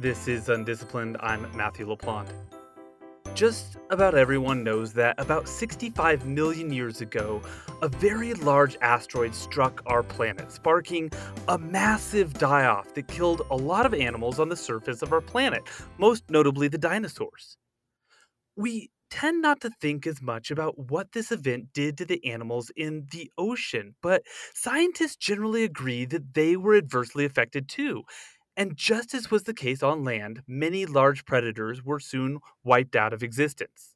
This is Undisciplined. I'm Matthew LaPlante. Just about everyone knows that about 65 million years ago, a very large asteroid struck our planet, sparking a massive die off that killed a lot of animals on the surface of our planet, most notably the dinosaurs. We tend not to think as much about what this event did to the animals in the ocean, but scientists generally agree that they were adversely affected too. And just as was the case on land, many large predators were soon wiped out of existence.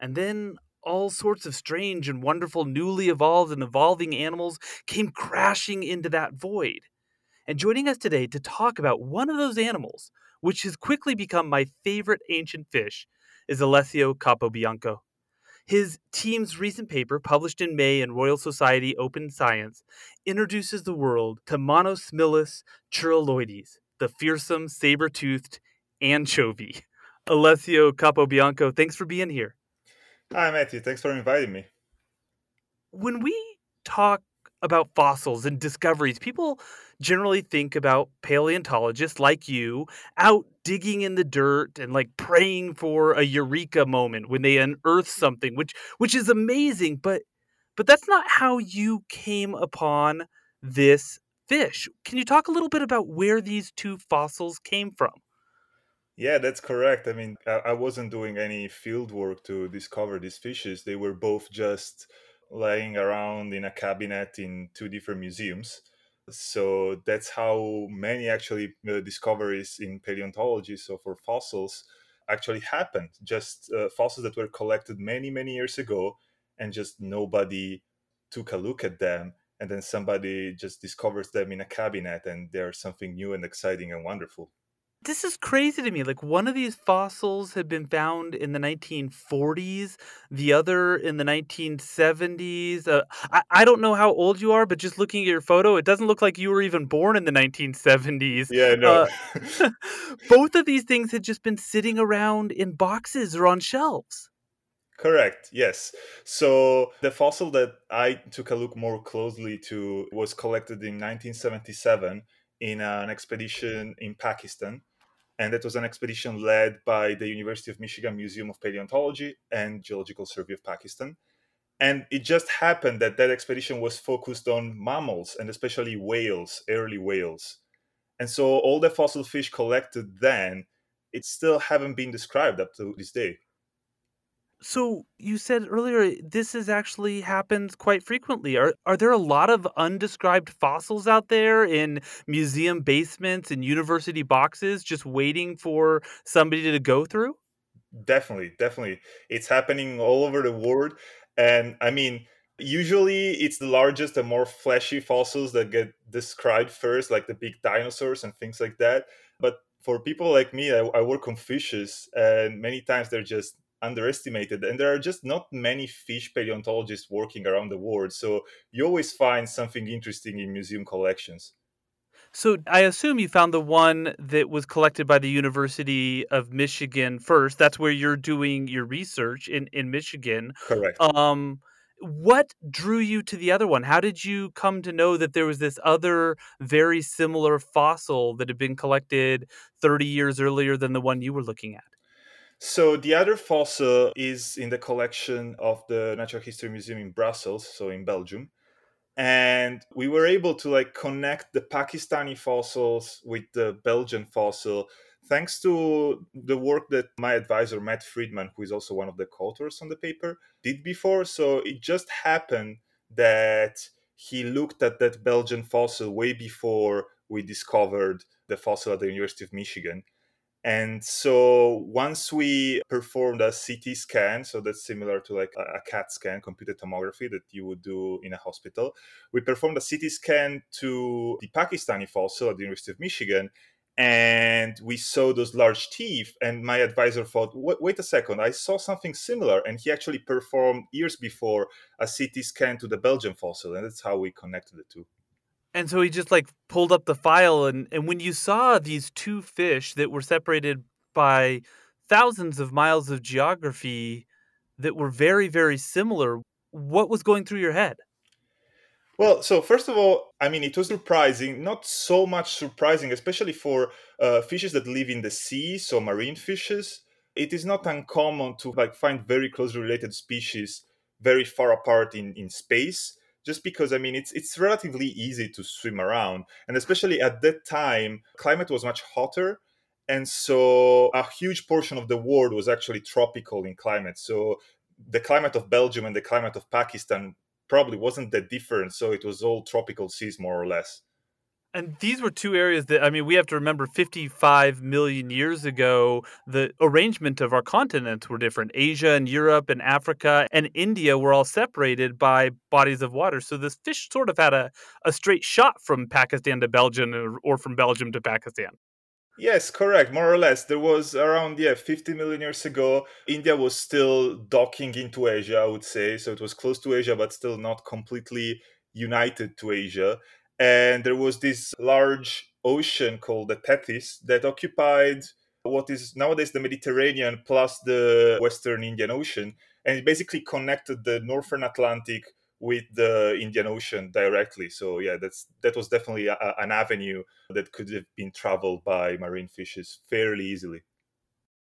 And then all sorts of strange and wonderful newly evolved and evolving animals came crashing into that void. And joining us today to talk about one of those animals, which has quickly become my favorite ancient fish, is Alessio Capobianco. His team's recent paper, published in May in Royal Society Open Science, introduces the world to Monosmilus chureloides, the fearsome saber toothed anchovy. Alessio Capobianco, thanks for being here. Hi, Matthew. Thanks for inviting me. When we talk about fossils and discoveries, people generally think about paleontologists like you out digging in the dirt and like praying for a eureka moment when they unearth something, which which is amazing, but but that's not how you came upon this fish. Can you talk a little bit about where these two fossils came from? Yeah, that's correct. I mean, I wasn't doing any field work to discover these fishes. They were both just laying around in a cabinet in two different museums. So that's how many actually uh, discoveries in paleontology, so for fossils, actually happened. Just uh, fossils that were collected many, many years ago, and just nobody took a look at them. And then somebody just discovers them in a cabinet, and they're something new and exciting and wonderful. This is crazy to me. Like one of these fossils had been found in the 1940s, the other in the 1970s. Uh, I, I don't know how old you are, but just looking at your photo, it doesn't look like you were even born in the 1970s. Yeah, no. Uh, both of these things had just been sitting around in boxes or on shelves. Correct. Yes. So the fossil that I took a look more closely to was collected in 1977 in an expedition in Pakistan and that was an expedition led by the University of Michigan Museum of Paleontology and Geological Survey of Pakistan. And it just happened that that expedition was focused on mammals and especially whales, early whales. And so all the fossil fish collected then, it still haven't been described up to this day. So you said earlier this has actually happened quite frequently. Are are there a lot of undescribed fossils out there in museum basements and university boxes just waiting for somebody to go through? Definitely, definitely. It's happening all over the world and I mean usually it's the largest and more fleshy fossils that get described first like the big dinosaurs and things like that. But for people like me, I, I work on fishes and many times they're just underestimated and there are just not many fish paleontologists working around the world so you always find something interesting in museum collections. So i assume you found the one that was collected by the university of michigan first. That's where you're doing your research in, in michigan. Correct. Um what drew you to the other one? How did you come to know that there was this other very similar fossil that had been collected 30 years earlier than the one you were looking at so the other fossil is in the collection of the Natural History Museum in Brussels, so in Belgium. And we were able to like connect the Pakistani fossils with the Belgian fossil thanks to the work that my advisor Matt Friedman, who is also one of the co-authors on the paper, did before. So it just happened that he looked at that Belgian fossil way before we discovered the fossil at the University of Michigan and so once we performed a CT scan, so that's similar to like a CAT scan, computed tomography that you would do in a hospital, we performed a CT scan to the Pakistani fossil at the University of Michigan. And we saw those large teeth. And my advisor thought, wait, a second, I saw something similar. And he actually performed years before a CT scan to the Belgian fossil. And that's how we connected the two. And so he just like pulled up the file and and when you saw these two fish that were separated by thousands of miles of geography that were very very similar, what was going through your head? Well, so first of all, I mean, it was surprising, not so much surprising, especially for uh, fishes that live in the sea, so marine fishes. It is not uncommon to like find very closely related species very far apart in, in space, just because I mean it's it's relatively easy to swim around, and especially at that time, climate was much hotter, and so a huge portion of the world was actually tropical in climate. So the climate of Belgium and the climate of Pakistan probably wasn't that different. So it was all tropical seas, more or less. And these were two areas that, I mean, we have to remember 55 million years ago, the arrangement of our continents were different. Asia and Europe and Africa and India were all separated by bodies of water. So this fish sort of had a, a straight shot from Pakistan to Belgium or, or from Belgium to Pakistan. Yes, correct. More or less, there was around yeah 50 million years ago. India was still docking into Asia, I would say. So it was close to Asia, but still not completely united to Asia. And there was this large ocean called the Tethys that occupied what is nowadays the Mediterranean plus the Western Indian Ocean, and it basically connected the Northern Atlantic with the Indian Ocean directly. So yeah, that's that was definitely a, an avenue that could have been traveled by marine fishes fairly easily.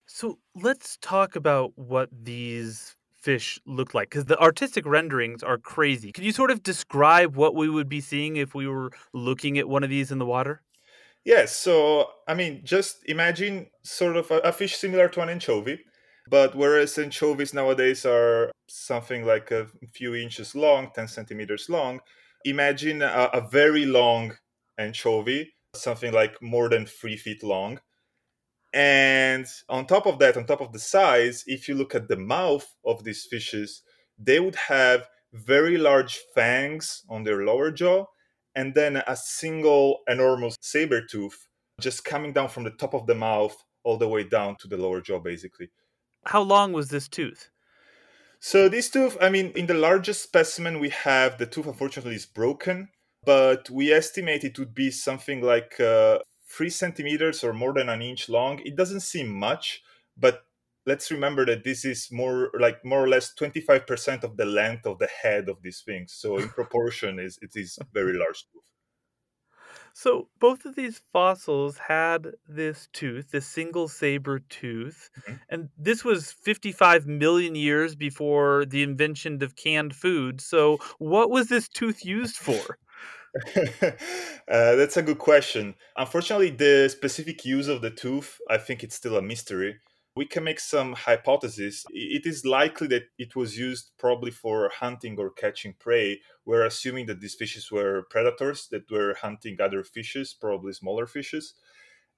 So let's talk about what these fish look like because the artistic renderings are crazy. Can you sort of describe what we would be seeing if we were looking at one of these in the water? Yes. So I mean, just imagine sort of a, a fish similar to an anchovy but whereas anchovies nowadays are something like a few inches long, 10 centimeters long, imagine a, a very long anchovy, something like more than three feet long. And on top of that, on top of the size, if you look at the mouth of these fishes, they would have very large fangs on their lower jaw and then a single enormous saber tooth just coming down from the top of the mouth all the way down to the lower jaw, basically. How long was this tooth? So this tooth, I mean, in the largest specimen we have, the tooth unfortunately is broken, but we estimate it would be something like uh, three centimeters or more than an inch long. It doesn't seem much, but let's remember that this is more like more or less 25% of the length of the head of these things. So in proportion, is it is very large tooth. So both of these fossils had this tooth, this single saber tooth, mm-hmm. and this was 55 million years before the invention of canned food. So what was this tooth used for? uh, that's a good question. Unfortunately, the specific use of the tooth, I think it's still a mystery we can make some hypotheses. It is likely that it was used probably for hunting or catching prey. We're assuming that these fishes were predators that were hunting other fishes, probably smaller fishes.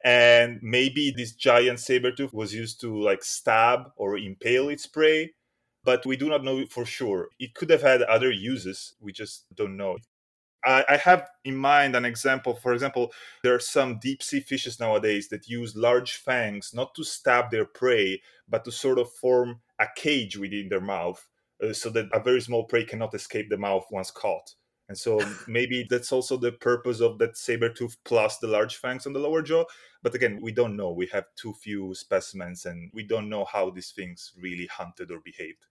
And maybe this giant saber tooth was used to like stab or impale its prey, but we do not know for sure. It could have had other uses. We just don't know. I, I have in mind an example. For example, there are some deep sea fishes nowadays that use large fangs not to stab their prey, but to sort of form a cage within their mouth uh, so that a very small prey cannot escape the mouth once caught. And so maybe that's also the purpose of that saber tooth plus the large fangs on the lower jaw. But again, we don't know. We have too few specimens and we don't know how these things really hunted or behaved.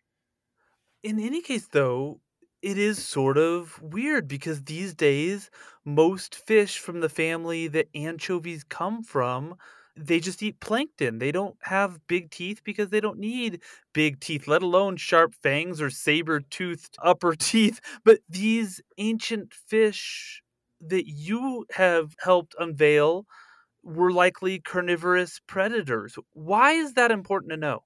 In any case, though, it is sort of weird because these days most fish from the family that anchovies come from they just eat plankton. They don't have big teeth because they don't need big teeth, let alone sharp fangs or saber toothed upper teeth. But these ancient fish that you have helped unveil were likely carnivorous predators. Why is that important to know?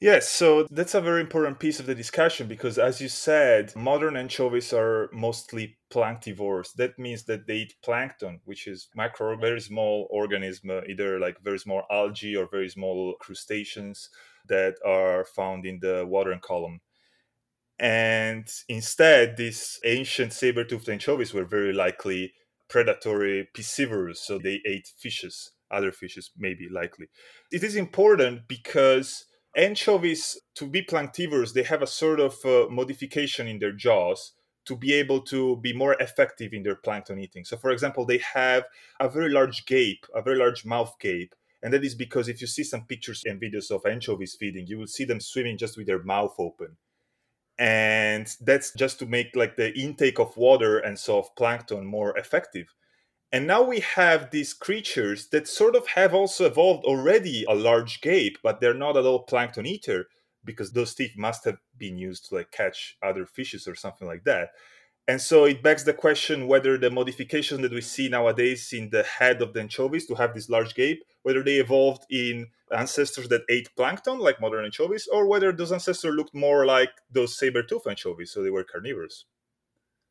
Yes, so that's a very important piece of the discussion because, as you said, modern anchovies are mostly planktivores. That means that they eat plankton, which is micro, very small organism, either like very small algae or very small crustaceans that are found in the water column. And instead, these ancient saber-toothed anchovies were very likely predatory piscivorous, so they ate fishes, other fishes, maybe likely. It is important because anchovies to be planktivores they have a sort of uh, modification in their jaws to be able to be more effective in their plankton eating. So for example they have a very large gape a very large mouth gape and that is because if you see some pictures and videos of anchovies feeding you will see them swimming just with their mouth open. And that's just to make like the intake of water and so of plankton more effective and now we have these creatures that sort of have also evolved already a large gape but they're not at all plankton eater because those teeth must have been used to like catch other fishes or something like that and so it begs the question whether the modification that we see nowadays in the head of the anchovies to have this large gape, whether they evolved in ancestors that ate plankton like modern anchovies, or whether those ancestors looked more like those saber-tooth anchovies, so they were carnivorous.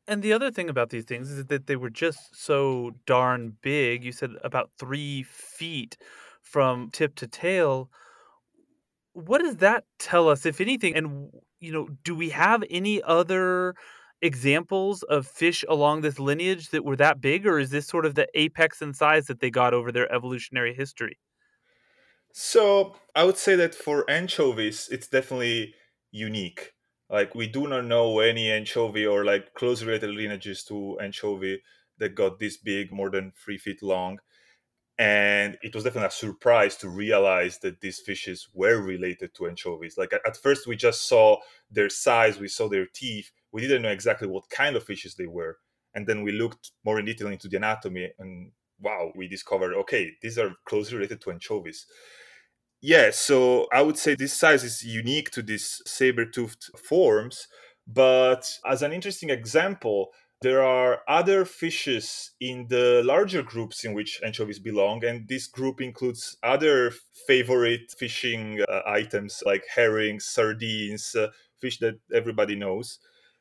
And the other thing about these things is that they were just so darn big. You said about three feet from tip to tail. What does that tell us, if anything? And, you know, do we have any other examples of fish along this lineage that were that big, or is this sort of the apex in size that they got over their evolutionary history? So I would say that for anchovies, it's definitely unique. Like we do not know any anchovy or like close related lineages to anchovy that got this big, more than three feet long. And it was definitely a surprise to realize that these fishes were related to anchovies. Like at first we just saw their size we saw their teeth we didn't know exactly what kind of fishes they were. And then we looked more in detail into the anatomy and wow we discovered okay these are closely related to anchovies yeah so i would say this size is unique to these saber-toothed forms but as an interesting example there are other fishes in the larger groups in which anchovies belong, and this group includes other favorite fishing uh, items like herrings, sardines, uh, fish that everybody knows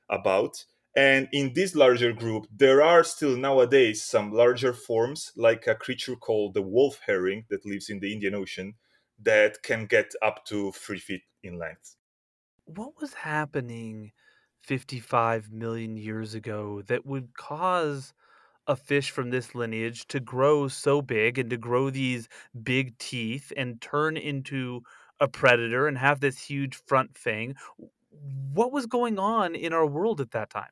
about. And in this larger group, there are still nowadays some larger forms, like a creature called the wolf herring that lives in the Indian Ocean, that can get up to three feet in length. What was happening 55 million years ago that would cause a fish from this lineage to grow so big and to grow these big teeth and turn into a predator and have this huge front fang. What was going on in our world at that time?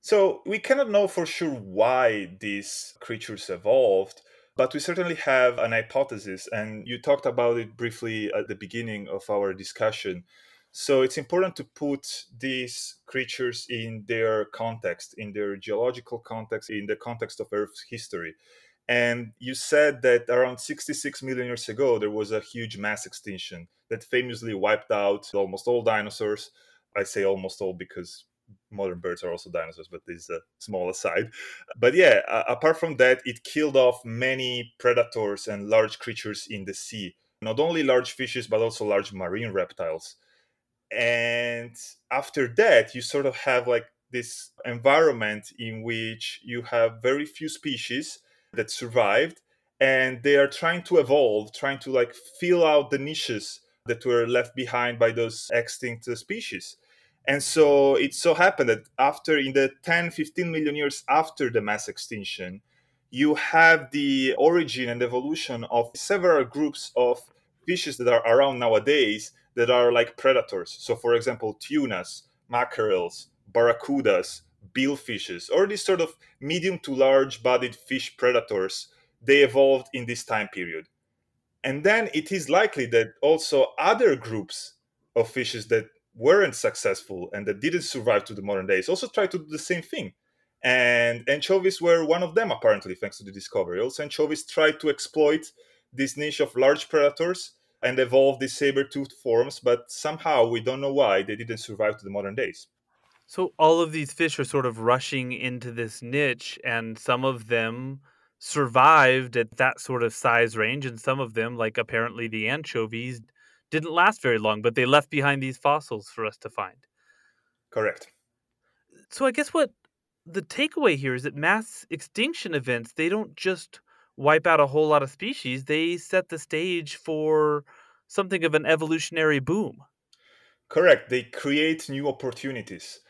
So, we cannot know for sure why these creatures evolved, but we certainly have an hypothesis. And you talked about it briefly at the beginning of our discussion. So it's important to put these creatures in their context, in their geological context, in the context of Earth's history. And you said that around 66 million years ago, there was a huge mass extinction that famously wiped out almost all dinosaurs. I say almost all because modern birds are also dinosaurs, but this is a small aside. But yeah, uh, apart from that, it killed off many predators and large creatures in the sea. Not only large fishes, but also large marine reptiles and after that you sort of have like this environment in which you have very few species that survived and they are trying to evolve trying to like fill out the niches that were left behind by those extinct species and so it so happened that after in the 10 15 million years after the mass extinction you have the origin and evolution of several groups of fishes that are around nowadays that are like predators. So, for example, tunas, mackerels, barracudas, billfishes, or these sort of medium to large bodied fish predators, they evolved in this time period. And then it is likely that also other groups of fishes that weren't successful and that didn't survive to the modern days also tried to do the same thing. And anchovies were one of them, apparently, thanks to the discovery. Also, anchovies tried to exploit this niche of large predators and evolved these saber-toothed forms, but somehow we don't know why they didn't survive to the modern days. So all of these fish are sort of rushing into this niche, and some of them survived at that sort of size range, and some of them, like apparently the anchovies, didn't last very long, but they left behind these fossils for us to find. Correct. So I guess what the takeaway here is that mass extinction events, they don't just wipe out a whole lot of species, they set the stage for something of an evolutionary boom. Correct. They create new opportunities.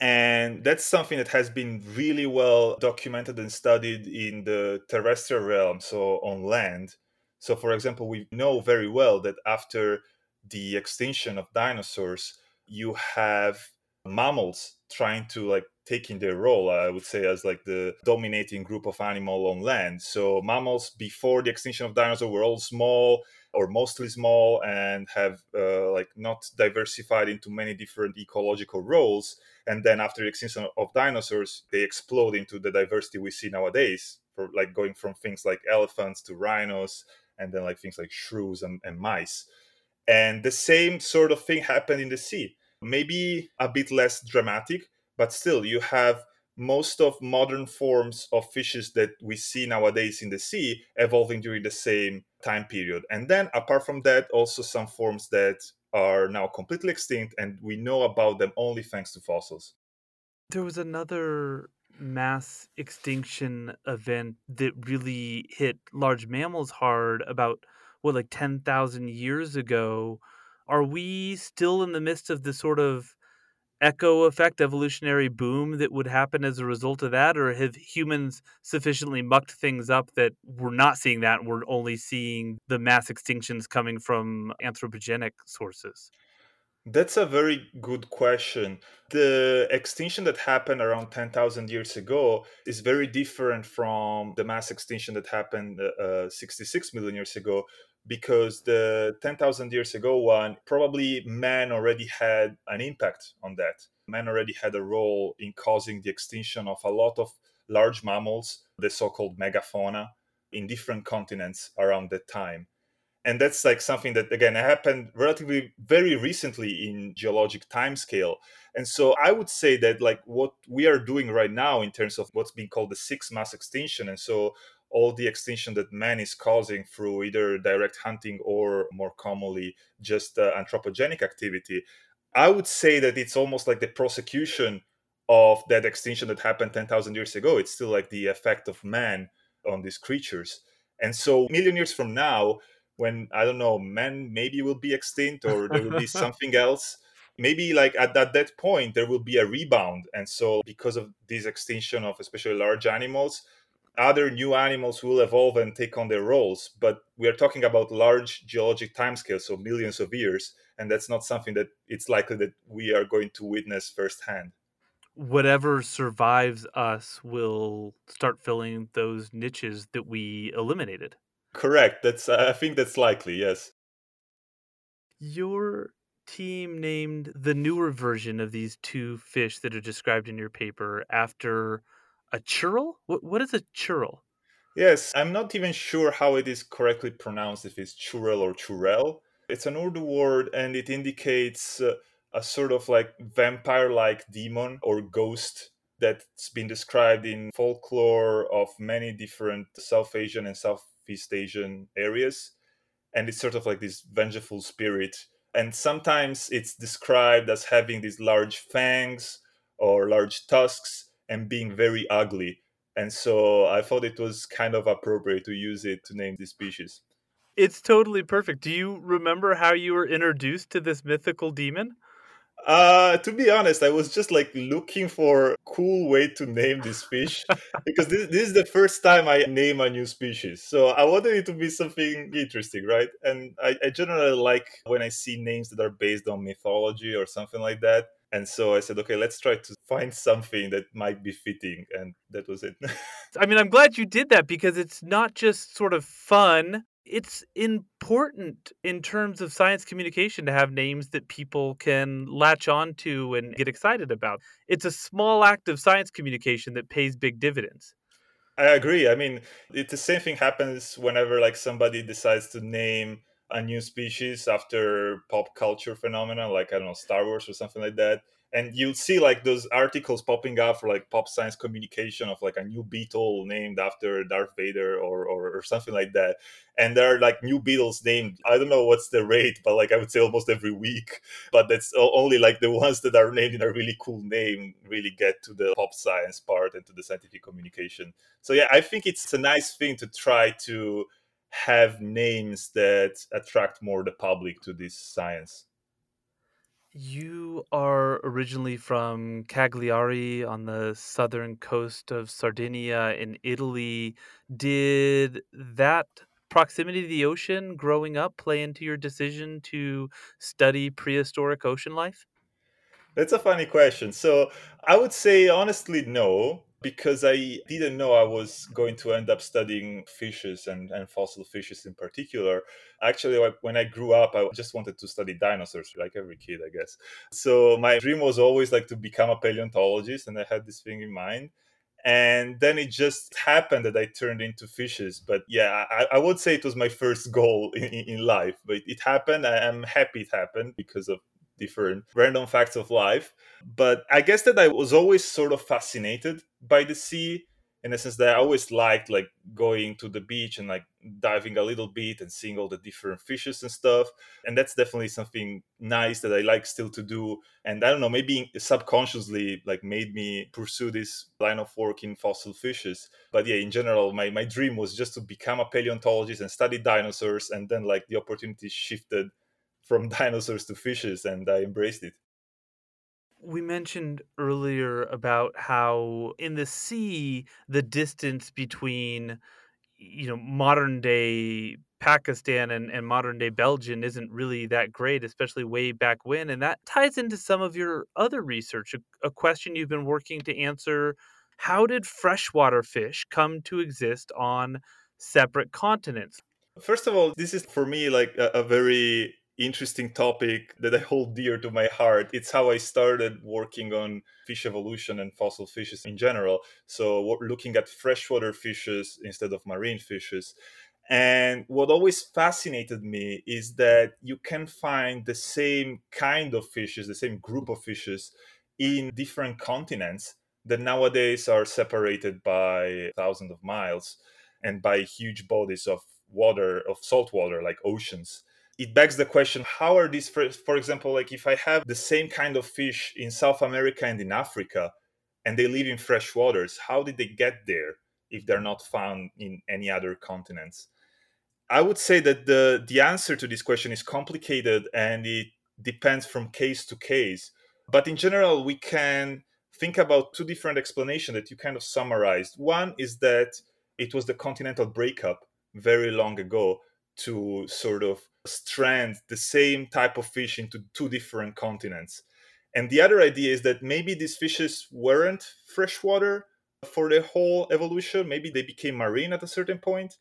And that's something that has been really well documented and studied in the terrestrial realm, so on land. So, for example, we know very well that after the extinction of dinosaurs, you have mammals trying to like taking their role, I would say, as like the dominating group of animal on land. So mammals before the extinction of dinosaurs were all small or mostly small and have uh, like not diversified into many different ecological roles. And then after the extinction of dinosaurs, they explode into the diversity we see nowadays, for like going from things like elephants to rhinos, and then like things like shrews and, and mice. And the same sort of thing happened in the sea. Maybe a bit less dramatic, but still you have most of modern forms of fishes that we see nowadays in the sea evolving during the same time period and then apart from that also some forms that are now completely extinct and we know about them only thanks to fossils there was another mass extinction event that really hit large mammals hard about what like 10,000 years ago. Are we still in the midst of this sort of echo effect evolutionary boom that would happen as a result of that? Or have humans sufficiently mucked things up that we're not seeing that we're only seeing the mass extinctions coming from anthropogenic sources that's a very good question. The extinction that happened around 10,000 years ago is very different from the mass extinction that happened uh, 66 million years ago because the 10,000 years ago one, probably man already had an impact on that. Man already had a role in causing the extinction of a lot of large mammals, the so called megafauna, in different continents around that time and that's like something that again happened relatively very recently in geologic timescale. And so i would say that like what we are doing right now in terms of what's being called the sixth mass extinction and so all the extinction that man is causing through either direct hunting or more commonly just uh, anthropogenic activity i would say that it's almost like the prosecution of that extinction that happened 10,000 years ago. It's still like the effect of man on these creatures. And so million years from now when I don't know, men maybe will be extinct or there will be something else. Maybe like at that, that point there will be a rebound, and so because of this extinction of especially large animals, other new animals will evolve and take on their roles. But we are talking about large geologic timescales, so millions of years, and that's not something that it's likely that we are going to witness firsthand. Whatever survives us will start filling those niches that we eliminated. Correct. That's I think that's likely. Yes. Your team named the newer version of these two fish that are described in your paper after a churl. What what is a churl? Yes, I'm not even sure how it is correctly pronounced. If it's churel or churel, it's an Urdu word, and it indicates uh, a sort of like vampire-like demon or ghost that's been described in folklore of many different South Asian and South East Asian areas. And it's sort of like this vengeful spirit. And sometimes it's described as having these large fangs or large tusks and being very ugly. And so I thought it was kind of appropriate to use it to name this species. It's totally perfect. Do you remember how you were introduced to this mythical demon? Uh, to be honest, I was just like looking for a cool way to name this fish because this, this is the first time I name a new species. So I wanted it to be something interesting, right? And I, I generally like when I see names that are based on mythology or something like that. And so I said, okay, let's try to find something that might be fitting. And that was it. I mean, I'm glad you did that because it's not just sort of fun it's important in terms of science communication to have names that people can latch on to and get excited about. It's a small act of science communication that pays big dividends. I agree. I mean, it's the same thing happens whenever like somebody decides to name a new species after pop culture phenomena like I don't know Star Wars or something like that and you'll see like those articles popping up for like pop science communication of like a new beetle named after Darth Vader or, or, or something like that. And there are like new beetles named. I don't know what's the rate, but like I would say almost every week. But that's only like the ones that are named in a really cool name really get to the pop science part and to the scientific communication. So yeah, I think it's a nice thing to try to have names that attract more the public to this science. You are originally from Cagliari on the southern coast of Sardinia in Italy. Did that proximity to the ocean growing up play into your decision to study prehistoric ocean life? That's a funny question. So I would say honestly, no, because I didn't know I was going to end up studying fishes and, and fossil fishes in particular. Actually, when I grew up, I just wanted to study dinosaurs, like every kid, I guess. So my dream was always like to become a paleontologist, and I had this thing in mind. And then it just happened that I turned into fishes. But yeah, I, I would say it was my first goal in, in life. But it happened. I am happy it happened because of different random facts of life. But I guess that I was always sort of fascinated by the sea in the sense that I always liked like going to the beach and like diving a little bit and seeing all the different fishes and stuff. And that's definitely something nice that I like still to do. And I don't know, maybe subconsciously like made me pursue this line of work in fossil fishes. But yeah, in general, my, my dream was just to become a paleontologist and study dinosaurs. And then like the opportunity shifted from dinosaurs to fishes and I embraced it. We mentioned earlier about how in the sea, the distance between you know modern day Pakistan and, and modern day Belgium isn't really that great, especially way back when. And that ties into some of your other research. A, a question you've been working to answer How did freshwater fish come to exist on separate continents? First of all, this is for me like a, a very interesting topic that I hold dear to my heart. It's how I started working on fish evolution and fossil fishes in general. So, looking at freshwater fishes instead of marine fishes. And what always fascinated me is that you can find the same kind of fishes, the same group of fishes in different continents that nowadays are separated by thousands of miles and by huge bodies of water, of salt water, like oceans it begs the question how are these for, for example like if i have the same kind of fish in south america and in africa and they live in fresh waters how did they get there if they're not found in any other continents? I would say that the the answer to this question is complicated and it depends from case to case. But in general we can think about two different explanations that you kind of summarized. One is that it was the continental breakup very long ago to sort of strand the same type of fish into two different continents. And the other idea is that maybe these fishes weren't freshwater for the whole evolution. Maybe they became marine at a certain point.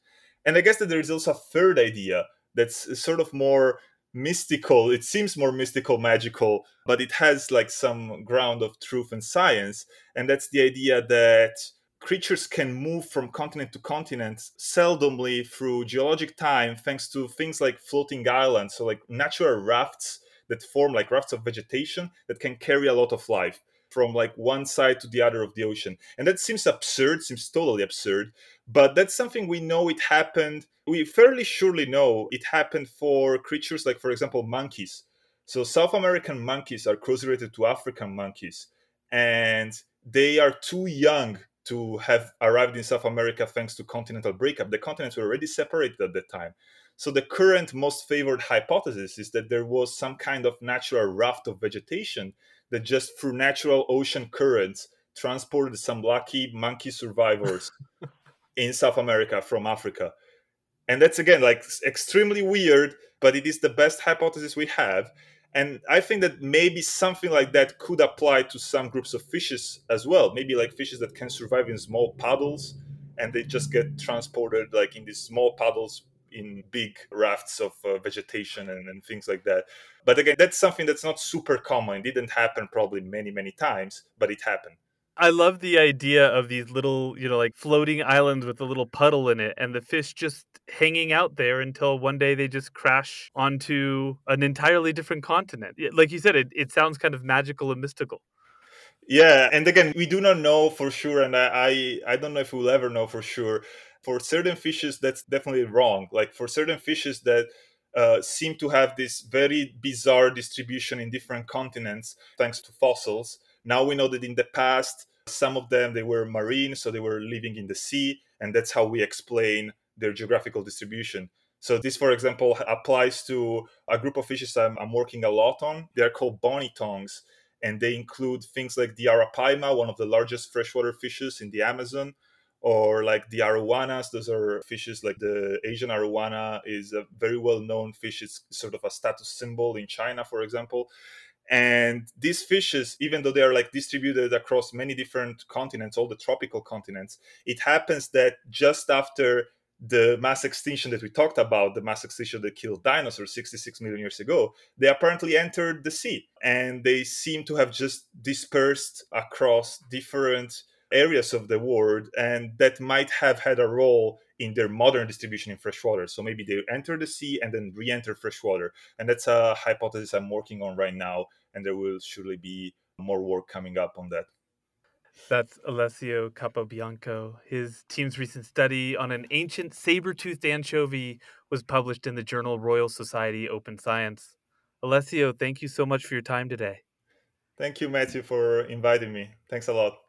And I guess that there is also a third idea that's sort of more mystical. It seems more mystical, magical, but it has like some ground of truth and science. And that's the idea that creatures can move from continent to continent seldomly through geologic time thanks to things like floating islands so like natural rafts that form like rafts of vegetation that can carry a lot of life from like one side to the other of the ocean. And that seems absurd seems totally absurd but that's something we know it happened we fairly surely know it happened for creatures like for example monkeys. So south american monkeys are closely related to african monkeys and they are too young to have arrived in South America thanks to continental breakup. The continents were already separated at that time. So the current most favored hypothesis is that there was some kind of natural raft of vegetation that just through natural ocean currents transported some lucky monkey survivors in South America from Africa. And that's again like extremely weird, but it is the best hypothesis we have. And I think that maybe something like that could apply to some groups of fishes as well. Maybe like fishes that can survive in small puddles and they just get transported like in these small puddles in big rafts of uh, vegetation and, and things like that. But again, that's something that's not super common. It didn't happen probably many, many times, but it happened. I love the idea of these little, you know, like floating islands with a little puddle in it and the fish just hanging out there until one day they just crash onto an entirely different continent. Like you said, it, it sounds kind of magical and mystical. Yeah, and again, we do not know for sure, and I, I, I don't know if we'll ever know for sure. For certain fishes, that's definitely wrong. Like for certain fishes that uh, seem to have this very bizarre distribution in different continents, thanks to fossils now we know that in the past, some of them they were marine, so they were living in the sea, and that's how we explain their geographical distribution. So this, for example, applies to a group of fishes I'm, I'm working a lot on. They are called bony tongues, and they include things like the arapaima, one of the largest freshwater fishes in the Amazon, or like the arowanas. Those are fishes like the Asian arowana is a very well known fish. It's sort of a status symbol in China, for example And these fishes, even though they are like distributed across many different continents, all the tropical continents, it happens that just after the mass extinction that we talked about, the mass extinction that killed dinosaurs 66 million years ago, they apparently entered the sea. And they seem to have just dispersed across different areas of the world and that might have had a role in their modern distribution in freshwater. So maybe they enter the sea and then re-enter freshwater. And that's a hypothesis I'm working on right now, and there will surely be more work coming up on that. That's Alessio Capobianco. His team's recent study on an ancient saber-toothed anchovy was published in the journal Royal Society Open Science. Alessio, thank you so much for your time today. Thank you, Matthew, for inviting me. Thanks a lot.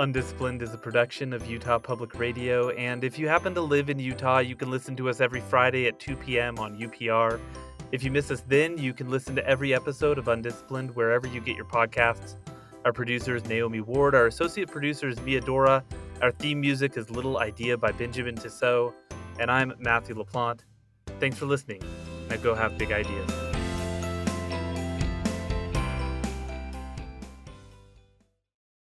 Undisciplined is a production of Utah Public Radio, and if you happen to live in Utah, you can listen to us every Friday at 2 p.m. on UPR. If you miss us then, you can listen to every episode of Undisciplined wherever you get your podcasts. Our producer is Naomi Ward, our associate producer is Mia Dora, our theme music is Little Idea by Benjamin Tissot, and I'm Matthew LaPlante. Thanks for listening. Now go have big ideas.